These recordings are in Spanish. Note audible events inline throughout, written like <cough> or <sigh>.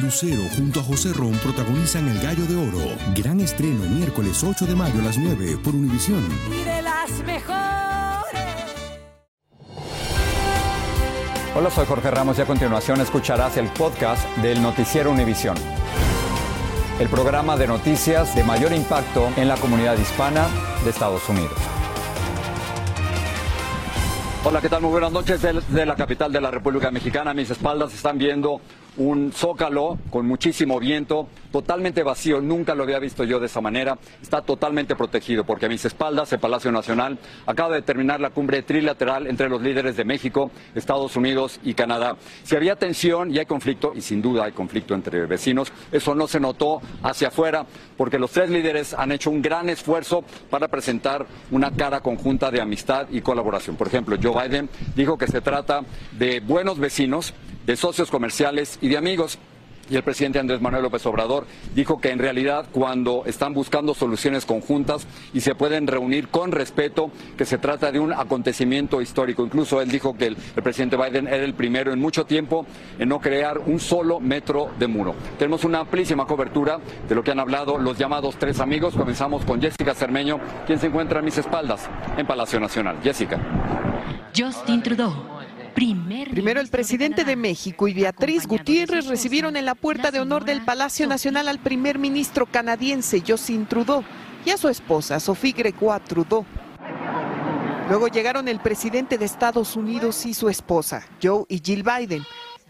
Lucero junto a José Ron protagonizan El Gallo de Oro. Gran estreno miércoles 8 de mayo a las 9 por Univisión. Y de las mejores. Hola, soy Jorge Ramos y a continuación escucharás el podcast del Noticiero Univisión. El programa de noticias de mayor impacto en la comunidad hispana de Estados Unidos. Hola, ¿qué tal? Muy buenas noches desde la capital de la República Mexicana. A mis espaldas están viendo un zócalo con muchísimo viento, totalmente vacío, nunca lo había visto yo de esa manera, está totalmente protegido porque a mis espaldas el Palacio Nacional acaba de terminar la cumbre trilateral entre los líderes de México, Estados Unidos y Canadá. Si había tensión y hay conflicto, y sin duda hay conflicto entre vecinos, eso no se notó hacia afuera porque los tres líderes han hecho un gran esfuerzo para presentar una cara conjunta de amistad y colaboración. Por ejemplo, Joe Biden dijo que se trata de buenos vecinos, de socios comerciales y de amigos. Y el presidente Andrés Manuel López Obrador dijo que en realidad cuando están buscando soluciones conjuntas y se pueden reunir con respeto, que se trata de un acontecimiento histórico. Incluso él dijo que el, el, presidente Biden era el primero en mucho tiempo en no crear un solo metro de muro. Tenemos una amplísima cobertura de lo que han hablado los llamados tres amigos. Comenzamos con Jessica Cermeño, quien se encuentra a mis espaldas en Palacio Nacional. Jessica. Justin Trudeau. Primer Primero el presidente de México y Beatriz Gutiérrez recibieron en la puerta de honor del Palacio Nacional al primer ministro canadiense Justin Trudeau y a su esposa Sophie Gregoire Trudeau. Luego llegaron el presidente de Estados Unidos y su esposa, Joe y Jill Biden.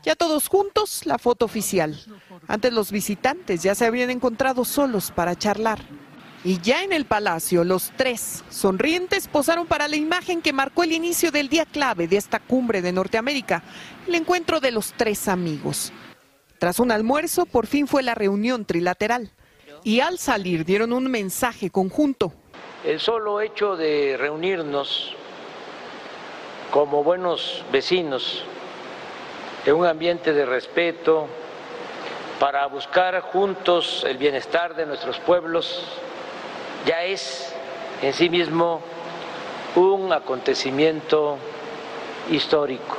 Ya todos juntos, la foto oficial. Antes los visitantes ya se habían encontrado solos para charlar. Y ya en el palacio, los tres, sonrientes, posaron para la imagen que marcó el inicio del día clave de esta cumbre de Norteamérica, el encuentro de los tres amigos. Tras un almuerzo, por fin fue la reunión trilateral. Y al salir dieron un mensaje conjunto. El solo hecho de reunirnos como buenos vecinos, en un ambiente de respeto, para buscar juntos el bienestar de nuestros pueblos, ya es en sí mismo un acontecimiento histórico.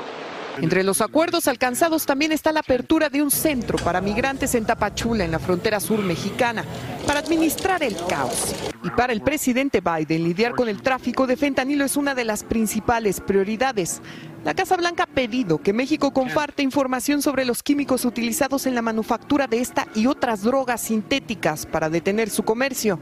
Entre los acuerdos alcanzados también está la apertura de un centro para migrantes en Tapachula, en la frontera sur mexicana, para administrar el caos. Y para el presidente Biden, lidiar con el tráfico de fentanilo es una de las principales prioridades. La Casa Blanca ha pedido que México comparte información sobre los químicos utilizados en la manufactura de esta y otras drogas sintéticas para detener su comercio.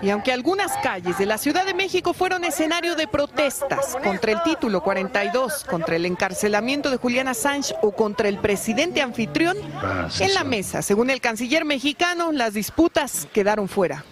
Y aunque algunas calles de la Ciudad de México fueron escenario de protestas contra el título 42, contra el encarcelamiento de Julián Assange o contra el presidente anfitrión, en la mesa, según el canciller mexicano, las disputas quedaron fuera.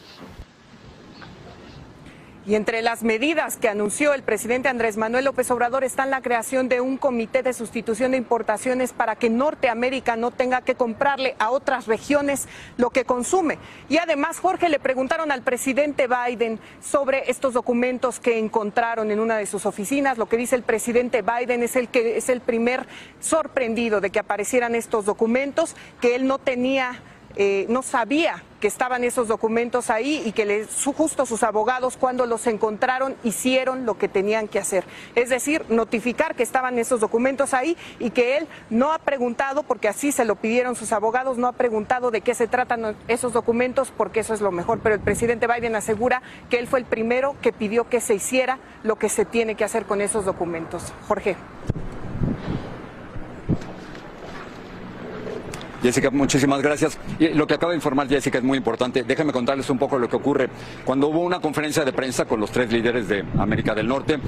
Y entre las medidas que anunció el presidente Andrés Manuel López Obrador están la creación de un comité de sustitución de importaciones para que Norteamérica no tenga que comprarle a otras regiones lo que consume. Y además, Jorge, le preguntaron al presidente Biden sobre estos documentos que encontraron en una de sus oficinas. Lo que dice el presidente Biden es el que es el primer sorprendido de que aparecieran estos documentos, que él no tenía eh, no sabía que estaban esos documentos ahí y que justo sus abogados cuando los encontraron hicieron lo que tenían que hacer. Es decir, notificar que estaban esos documentos ahí y que él no ha preguntado, porque así se lo pidieron sus abogados, no ha preguntado de qué se tratan esos documentos porque eso es lo mejor. Pero el presidente Biden asegura que él fue el primero que pidió que se hiciera lo que se tiene que hacer con esos documentos. Jorge. Jessica, muchísimas gracias. Y lo que acaba de informar Jessica es muy importante. Déjenme contarles un poco lo que ocurre. Cuando hubo una conferencia de prensa con los tres líderes de América del Norte,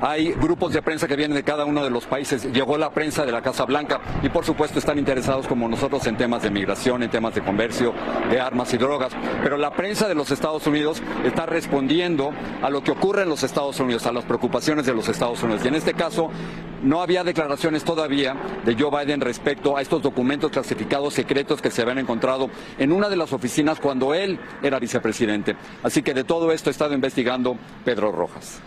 hay grupos de prensa que vienen de cada uno de los países. Llegó la prensa de la Casa Blanca y por supuesto están interesados como nosotros en temas de migración, en temas de comercio, de armas y drogas. Pero la prensa de los Estados Unidos está respondiendo a lo que ocurre en los Estados Unidos, a las preocupaciones de los Estados Unidos. Y en este caso, no había declaraciones todavía de Joe Biden respecto a estos documentos clasificados secretos que se habían encontrado en una de las oficinas cuando él era vicepresidente. Así que de todo esto ha estado investigando Pedro Rojas.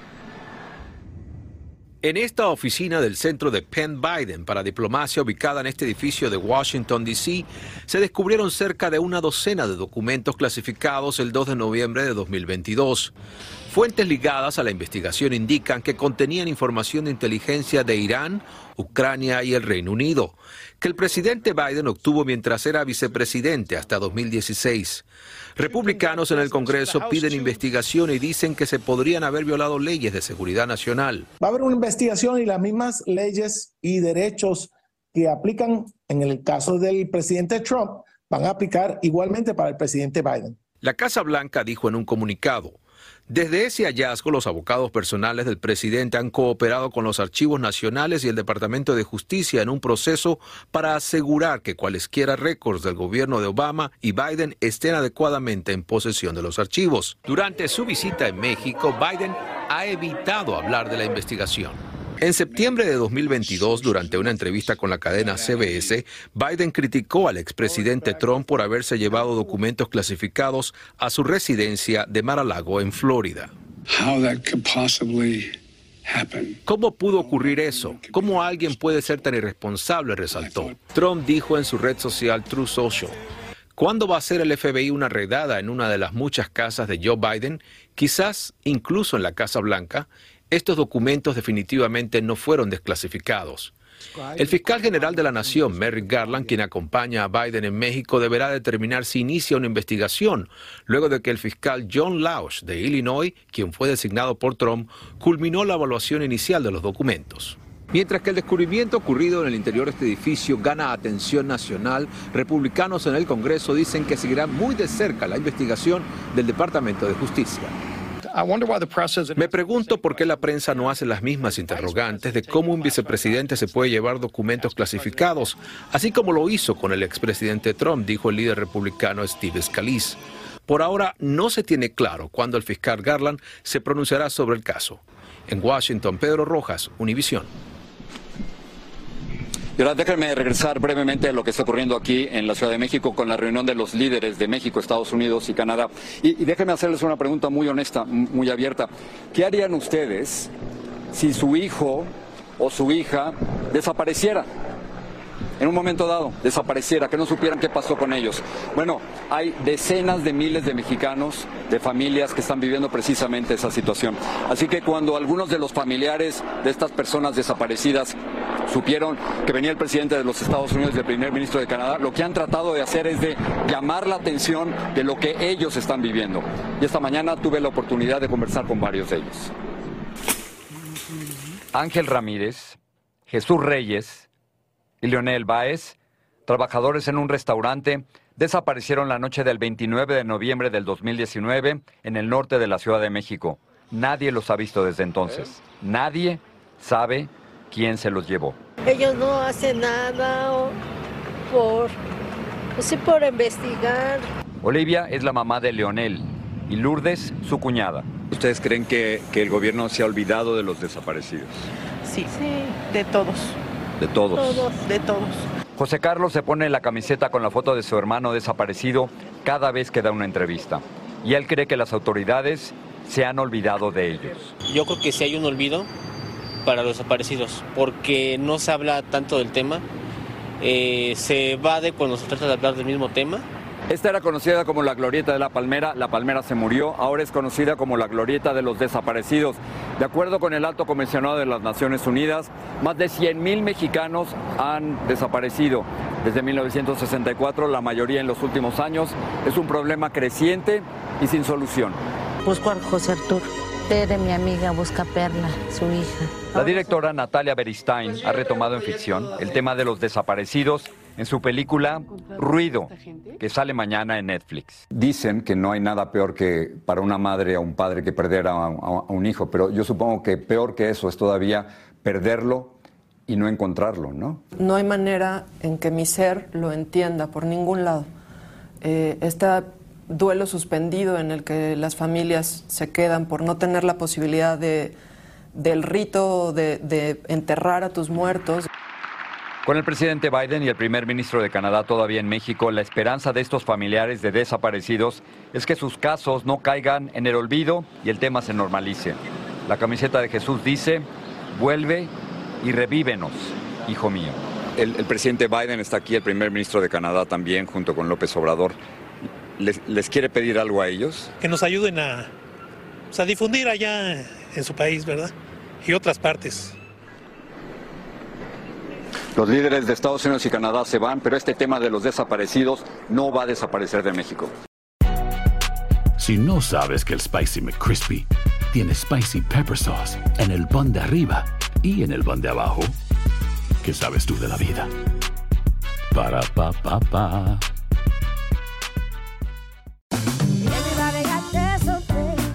En esta oficina del Centro de Penn Biden para Diplomacia ubicada en este edificio de Washington, D.C., se descubrieron cerca de una docena de documentos clasificados el 2 de noviembre de 2022. Fuentes ligadas a la investigación indican que contenían información de inteligencia de Irán, Ucrania y el Reino Unido, que el presidente Biden obtuvo mientras era vicepresidente hasta 2016. Republicanos en el Congreso piden investigación y dicen que se podrían haber violado leyes de seguridad nacional. Va a haber una investigación y las mismas leyes y derechos que aplican en el caso del presidente Trump van a aplicar igualmente para el presidente Biden. La Casa Blanca dijo en un comunicado, desde ese hallazgo, los abogados personales del presidente han cooperado con los archivos nacionales y el Departamento de Justicia en un proceso para asegurar que cualesquiera récords del gobierno de Obama y Biden estén adecuadamente en posesión de los archivos. Durante su visita en México, Biden ha evitado hablar de la investigación. En septiembre de 2022, durante una entrevista con la cadena CBS, Biden criticó al expresidente Trump por haberse llevado documentos clasificados a su residencia de Mar-a-Lago en Florida. ¿Cómo pudo ocurrir eso? ¿Cómo alguien puede ser tan irresponsable? resaltó. Trump dijo en su red social True Social. ¿Cuándo va a hacer el FBI una redada en una de las muchas casas de Joe Biden? Quizás incluso en la Casa Blanca estos documentos definitivamente no fueron desclasificados. El fiscal general de la Nación, Merrick Garland, quien acompaña a Biden en México, deberá determinar si inicia una investigación, luego de que el fiscal John Lausch de Illinois, quien fue designado por Trump, culminó la evaluación inicial de los documentos. Mientras que el descubrimiento ocurrido en el interior de este edificio gana atención nacional, republicanos en el Congreso dicen que seguirán muy de cerca la investigación del Departamento de Justicia. Me pregunto por qué la prensa no hace las mismas interrogantes de cómo un vicepresidente se puede llevar documentos clasificados, así como lo hizo con el expresidente Trump, dijo el líder republicano Steve Scalise. Por ahora no se tiene claro cuándo el fiscal Garland se pronunciará sobre el caso. En Washington, Pedro Rojas, Univisión. Y ahora déjenme regresar brevemente a lo que está ocurriendo aquí en la Ciudad de México con la reunión de los líderes de México, Estados Unidos y Canadá. Y, y déjenme hacerles una pregunta muy honesta, muy abierta. ¿Qué harían ustedes si su hijo o su hija desapareciera? en un momento dado desapareciera, que no supieran qué pasó con ellos. Bueno, hay decenas de miles de mexicanos, de familias que están viviendo precisamente esa situación. Así que cuando algunos de los familiares de estas personas desaparecidas supieron que venía el presidente de los Estados Unidos y el primer ministro de Canadá, lo que han tratado de hacer es de llamar la atención de lo que ellos están viviendo. Y esta mañana tuve la oportunidad de conversar con varios de ellos. Ángel Ramírez, Jesús Reyes, y Leonel Baez, trabajadores en un restaurante, desaparecieron la noche del 29 de noviembre del 2019 en el norte de la Ciudad de México. Nadie los ha visto desde entonces. Nadie sabe quién se los llevó. Ellos no hacen nada por, por investigar. Olivia es la mamá de Leonel y Lourdes su cuñada. ¿Ustedes creen que, que el gobierno se ha olvidado de los desaparecidos? Sí, sí, de todos. De todos. Todos, de todos. José Carlos se pone la camiseta con la foto de su hermano desaparecido cada vez que da una entrevista. Y él cree que las autoridades se han olvidado de ellos. Yo creo que sí hay un olvido para los desaparecidos, porque no se habla tanto del tema. Eh, se evade cuando se trata de hablar del mismo tema esta era conocida como la Glorieta de la Palmera, la Palmera se murió, ahora es conocida como la Glorieta de los Desaparecidos. De acuerdo con el alto comisionado de las Naciones Unidas, más de 100.000 mexicanos han desaparecido desde 1964, la mayoría en los últimos años. Es un problema creciente y sin solución. Busco a José Arturo. De mi amiga busca Perla, su hija. La directora Natalia Beristain ha retomado en ficción el tema de los desaparecidos en su película Ruido, que sale mañana en Netflix. Dicen que no hay nada peor que para una madre o un padre que perder a, a un hijo, pero yo supongo que peor que eso es todavía perderlo y no encontrarlo, ¿no? No hay manera en que mi ser lo entienda por ningún lado. Eh, este duelo suspendido en el que las familias se quedan por no tener la posibilidad de, del rito de, de enterrar a tus muertos. Con el presidente Biden y el primer ministro de Canadá todavía en México, la esperanza de estos familiares de desaparecidos es que sus casos no caigan en el olvido y el tema se normalice. La camiseta de Jesús dice, vuelve y revívenos, hijo mío. El, el, presidente Biden está aquí, el primer ministro de Canadá también, junto con López Obrador. ¿Les, les quiere pedir algo a ellos? Que nos ayuden a, pues, a difundir allá en su país, ¿verdad? Y otras partes. Los líderes de Estados Unidos y Canadá se van, pero este tema de los desaparecidos no va a desaparecer de México. Si no sabes que el Spicy McCrispy tiene Spicy Pepper Sauce en el pan de arriba y en el pan de abajo, ¿qué sabes tú de la vida? Para, pa, pa, pa.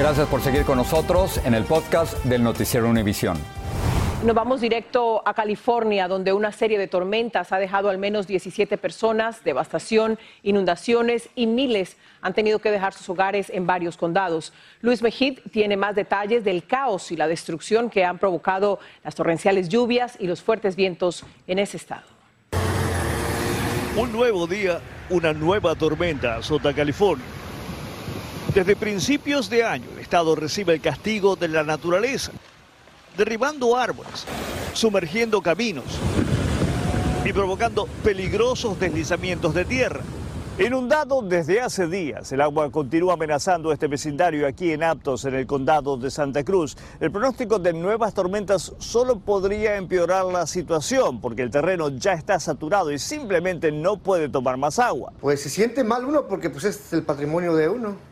Gracias por seguir con nosotros en el podcast del Noticiero Univisión. Nos vamos directo a California, donde una serie de tormentas ha dejado al menos 17 personas, devastación, inundaciones y miles han tenido que dejar sus hogares en varios condados. Luis Mejid tiene más detalles del caos y la destrucción que han provocado las torrenciales lluvias y los fuertes vientos en ese estado. Un nuevo día, una nueva tormenta azota California. Desde principios de año, el Estado recibe el castigo de la naturaleza, derribando árboles, sumergiendo caminos y provocando peligrosos deslizamientos de tierra. Inundado desde hace días, el agua continúa amenazando este vecindario aquí en Aptos, en el condado de Santa Cruz. El pronóstico de nuevas tormentas solo podría empeorar la situación porque el terreno ya está saturado y simplemente no puede tomar más agua. Pues se siente mal uno porque pues es el patrimonio de uno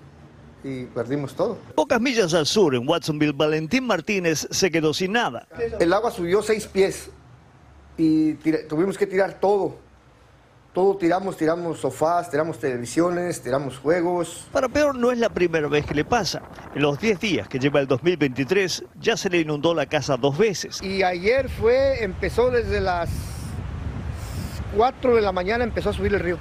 y perdimos todo. Pocas millas al sur, en Watsonville, Valentín Martínez se quedó sin nada. El agua subió seis pies y tira- tuvimos que tirar todo. Todo tiramos, tiramos sofás, tiramos televisiones, tiramos juegos. Para peor no es la primera vez que le pasa. En los 10 días que lleva el 2023 ya se le inundó la casa dos veces. Y ayer fue, empezó desde las 4 de la mañana, empezó a subir el río.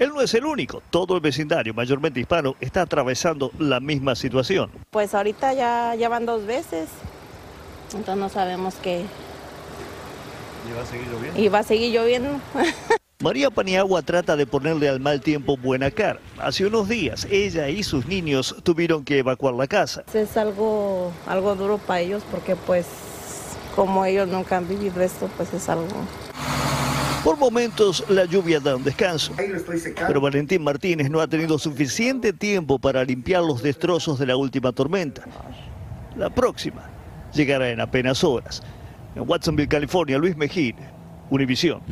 Él no es el único. Todo el vecindario, mayormente hispano, está atravesando la misma situación. Pues ahorita ya, ya van dos veces, entonces no sabemos qué. ¿Y va a seguir lloviendo? Y va a seguir lloviendo. <laughs> María Paniagua trata de ponerle al mal tiempo buena cara. Hace unos días, ella y sus niños tuvieron que evacuar la casa. es algo, algo duro para ellos porque pues como ellos nunca han vivido esto, pues es algo... Por momentos, la lluvia da un descanso. Ahí lo estoy secando. Pero Valentín Martínez no ha tenido suficiente tiempo para limpiar los destrozos de la última tormenta. La próxima llegará en apenas horas. En Watsonville, California, Luis Mejía, Univisión.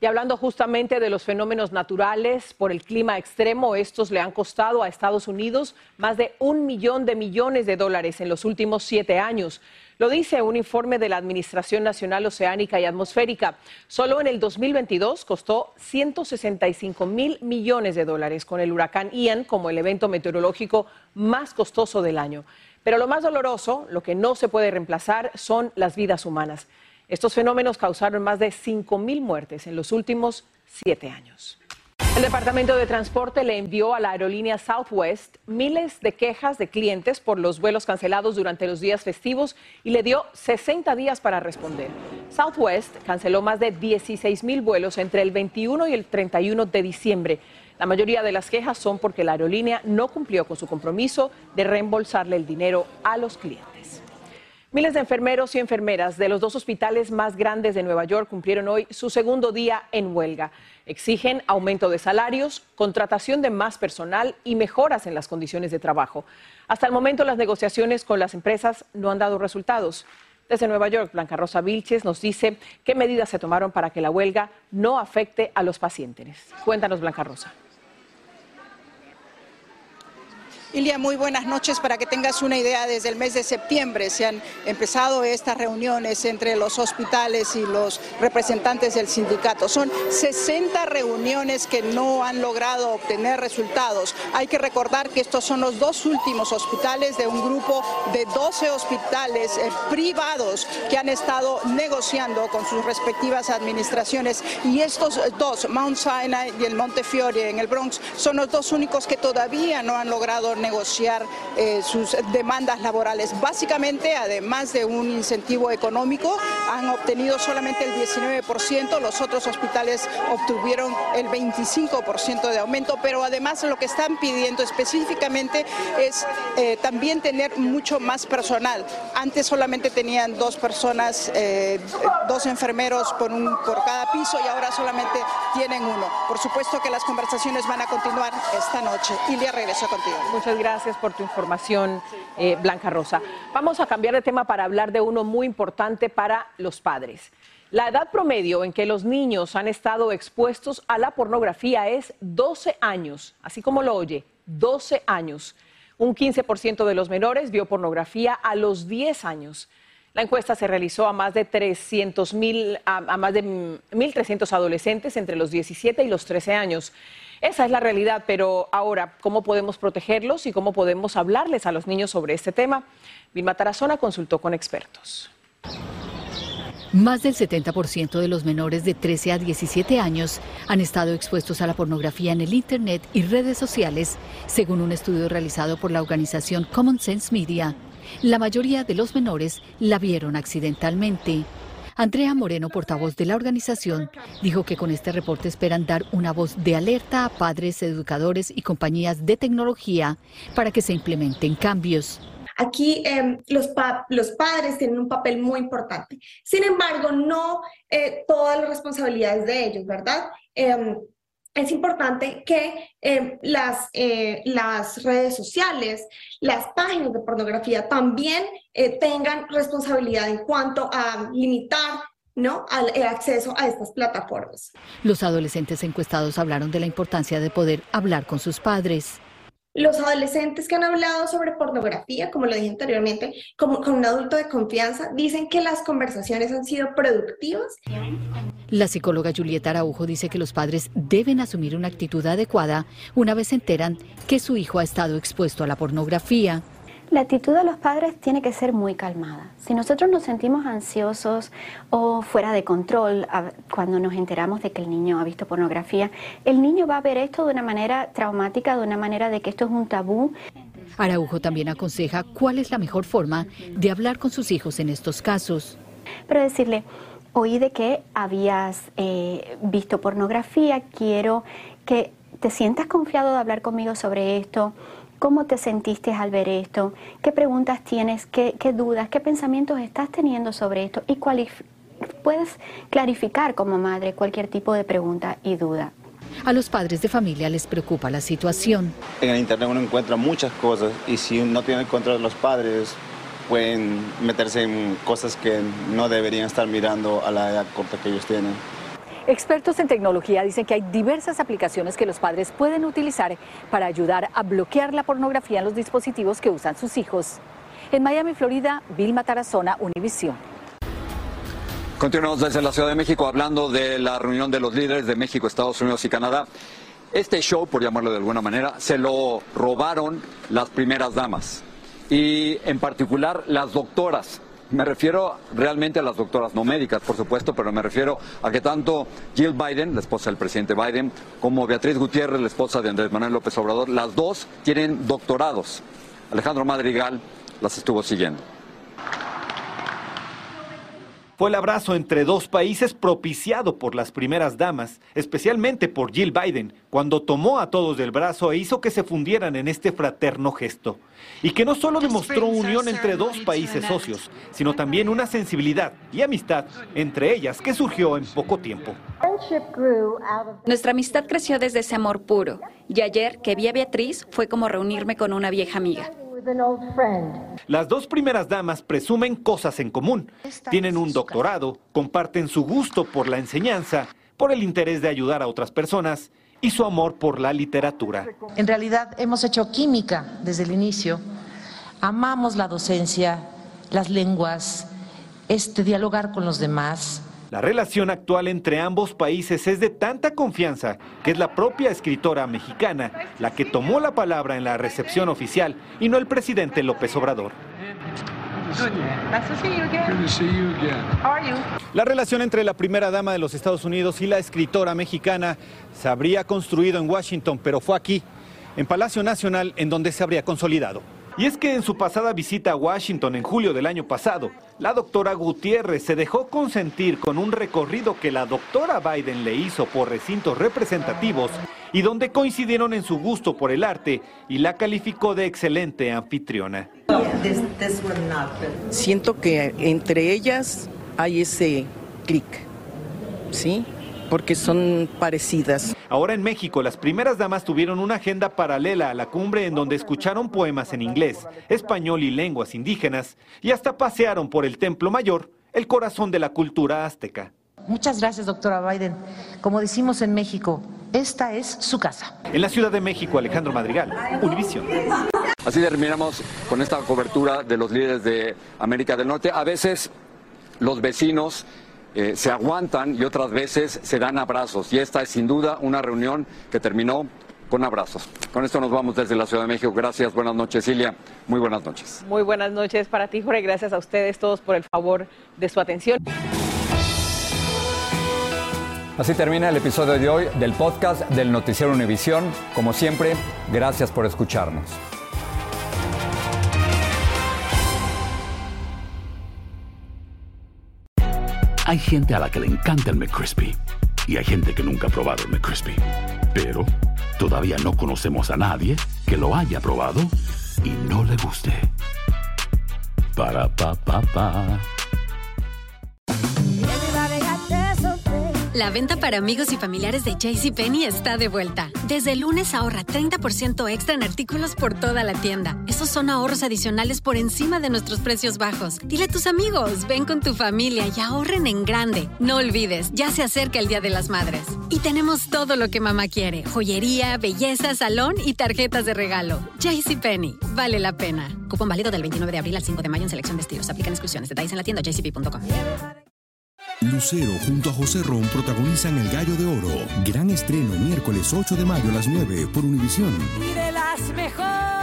Y hablando justamente de los fenómenos naturales por el clima extremo, estos le han costado a Estados Unidos más de un millón de millones de dólares en los últimos siete años. Lo dice un informe de la Administración Nacional Oceánica y Atmosférica. Solo en el 2022 costó 165 mil millones de dólares, con el huracán Ian como el evento meteorológico más costoso del año. Pero lo más doloroso, lo que no se puede reemplazar, son las vidas humanas. Estos fenómenos causaron más de 5 mil muertes en los últimos siete años. El Departamento de Transporte le envió a la aerolínea Southwest miles de quejas de clientes por los vuelos cancelados durante los días festivos y le dio 60 días para responder. Southwest canceló más de 16 mil vuelos entre el 21 y el 31 de diciembre. La mayoría de las quejas son porque la aerolínea no cumplió con su compromiso de reembolsarle el dinero a los clientes. Miles de enfermeros y enfermeras de los dos hospitales más grandes de Nueva York cumplieron hoy su segundo día en huelga. Exigen aumento de salarios, contratación de más personal y mejoras en las condiciones de trabajo. Hasta el momento las negociaciones con las empresas no han dado resultados. Desde Nueva York, Blanca Rosa Vilches nos dice qué medidas se tomaron para que la huelga no afecte a los pacientes. Cuéntanos, Blanca Rosa. Ilia, muy buenas noches. Para que tengas una idea, desde el mes de septiembre se han empezado estas reuniones entre los hospitales y los representantes del sindicato. Son 60 reuniones que no han logrado obtener resultados. Hay que recordar que estos son los dos últimos hospitales de un grupo de 12 hospitales eh, privados que han estado negociando con sus respectivas administraciones. Y estos dos, Mount Sinai y el Montefiore en el Bronx, son los dos únicos que todavía no han logrado negociar eh, sus demandas laborales. Básicamente, además de un incentivo económico, han obtenido solamente el 19%, los otros hospitales obtuvieron el 25% de aumento, pero además lo que están pidiendo específicamente es eh, también tener mucho más personal. Antes solamente tenían dos personas, eh, dos enfermeros por, un, por cada piso y ahora solamente tienen uno. Por supuesto que las conversaciones van a continuar esta noche. Ilia, regreso contigo gracias por tu información, eh, Blanca Rosa. Vamos a cambiar de tema para hablar de uno muy importante para los padres. La edad promedio en que los niños han estado expuestos a la pornografía es 12 años, así como lo oye, 12 años. Un 15% de los menores vio pornografía a los 10 años. La encuesta se realizó a más de 300 a, a más de 1.300 adolescentes entre los 17 y los 13 años. Esa es la realidad, pero ahora, ¿cómo podemos protegerlos y cómo podemos hablarles a los niños sobre este tema? Vilma Tarazona consultó con expertos. Más del 70% de los menores de 13 a 17 años han estado expuestos a la pornografía en el Internet y redes sociales, según un estudio realizado por la organización Common Sense Media. La mayoría de los menores la vieron accidentalmente. Andrea Moreno, portavoz de la organización, dijo que con este reporte esperan dar una voz de alerta a padres, educadores y compañías de tecnología para que se implementen cambios. Aquí em, los, padres tienen un papel muy importante. Sin embargo, no eh, todas las responsabilidades de ellos, ¿verdad? Em, es importante que em, las, eh, las redes sociales, las páginas de pornografía también eh, tengan responsabilidad en cuanto a limitar ¿no? el acceso a estas plataformas. Los adolescentes encuestados hablaron de la importancia de poder hablar con sus padres. Los adolescentes que han hablado sobre pornografía, como lo dije anteriormente, como con un adulto de confianza, dicen que las conversaciones han sido productivas. La psicóloga Julieta Araujo dice que los padres deben asumir una actitud adecuada una vez se enteran que su hijo ha estado expuesto a la pornografía. La actitud de los padres tiene que ser muy calmada. Si nosotros nos sentimos ansiosos o fuera de control cuando nos enteramos de que el niño ha visto pornografía, el niño va a ver esto de una manera traumática, de una manera de que esto es un tabú. Araujo también aconseja cuál es la mejor forma de hablar con sus hijos en estos casos. Pero decirle, oí de que habías eh, visto pornografía, quiero que te sientas confiado de hablar conmigo sobre esto ¿Cómo te sentiste al ver esto? ¿Qué preguntas tienes? ¿Qué, dudas? ¿Qué pensamientos estás teniendo sobre esto? Y puedes clarificar como madre cualquier tipo de pregunta y duda. A los padres de familia les preocupa la situación. En el Internet uno encuentra muchas cosas y si no tiene control de los padres, pueden meterse en cosas que no deberían estar mirando a la edad corta que ellos tienen. Expertos en tecnología dicen que hay diversas aplicaciones que los padres pueden utilizar para ayudar a bloquear la pornografía en los dispositivos que usan sus hijos. En Miami, Florida, Vilma Tarazona, Univisión. Continuamos desde la Ciudad de México hablando de la reunión de los líderes de México, Estados Unidos y Canadá. Este show, por llamarlo de alguna manera, se lo robaron las primeras damas y en particular las doctoras Me refiero realmente a las doctoras, no médicas, por supuesto, pero me refiero a que tanto Jill Biden, la esposa del presidente Biden, como Beatriz Gutiérrez, la esposa de Andrés Manuel López Obrador, las dos tienen doctorados. Alejandro Madrigal las estuvo siguiendo. Fue el abrazo entre dos países propiciado por las primeras damas, especialmente por Jill Biden, cuando tomó a todos del brazo e hizo que se fundieran en este fraterno gesto. Y que no solo demostró unión entre dos países socios, sino también una sensibilidad y amistad entre ellas que surgió en poco tiempo. Nuestra amistad creció desde ese amor puro, y ayer que vi a Beatriz fue como reunirme con una vieja amiga. Las dos primeras damas presumen cosas en común. Tienen un doctorado, comparten su gusto por la enseñanza, por el interés de ayudar a otras personas y su amor por la literatura. En realidad hemos hecho química desde el inicio. Amamos la docencia, las lenguas, este dialogar con los demás. La relación actual entre ambos países es de tanta confianza que es la propia escritora mexicana la que tomó la palabra en la recepción oficial y no el presidente López Obrador. La relación entre la primera dama de los Estados Unidos y la escritora mexicana se habría construido en Washington, pero fue aquí, en Palacio Nacional, en donde se habría consolidado. Y es que en su pasada visita a Washington en julio del año pasado, la doctora Gutiérrez se dejó consentir con un recorrido que la doctora Biden le hizo por recintos representativos y donde coincidieron en su gusto por el arte y la calificó de excelente anfitriona. Siento que entre ellas hay ese clic, ¿sí? Porque son parecidas. Ahora en México, las primeras damas tuvieron una agenda paralela a la cumbre en donde escucharon poemas en inglés, español y lenguas indígenas, y hasta pasearon por el Templo Mayor, el corazón de la cultura azteca. Muchas gracias, doctora Biden. Como decimos en México, esta es su casa. En la Ciudad de México, Alejandro Madrigal, Univisión. Así terminamos con esta cobertura de los líderes de América del Norte. A veces los vecinos eh, se aguantan y otras veces se dan abrazos. Y esta es sin duda una reunión que terminó con abrazos. Con esto nos vamos desde la Ciudad de México. Gracias, buenas noches, Cilia. Muy buenas noches. Muy buenas noches para ti, Jorge. Gracias a ustedes todos por el favor de su atención. Así termina el episodio de hoy del podcast del Noticiero Univisión. Como siempre, gracias por escucharnos. Hay gente a la que le encanta el McCrispy y hay gente que nunca ha probado el McCrispy. Pero todavía no conocemos a nadie que lo haya probado y no le guste. Para pa pa pa. La venta para amigos y familiares de JCPenney está de vuelta. Desde lunes ahorra 30% extra en artículos por toda la tienda. Esos son ahorros adicionales por encima de nuestros precios bajos. Dile a tus amigos, ven con tu familia y ahorren en grande. No olvides, ya se acerca el Día de las Madres. Y tenemos todo lo que mamá quiere: joyería, belleza, salón y tarjetas de regalo. JCPenney, vale la pena. Cupón válido del 29 de abril al 5 de mayo en selección de estilos. Aplican exclusiones. Detalles en la tienda jcp.com. Lucero junto a José Ron protagonizan El Gallo de Oro. Gran estreno miércoles 8 de mayo a las 9 por Univisión. Y de las mejores.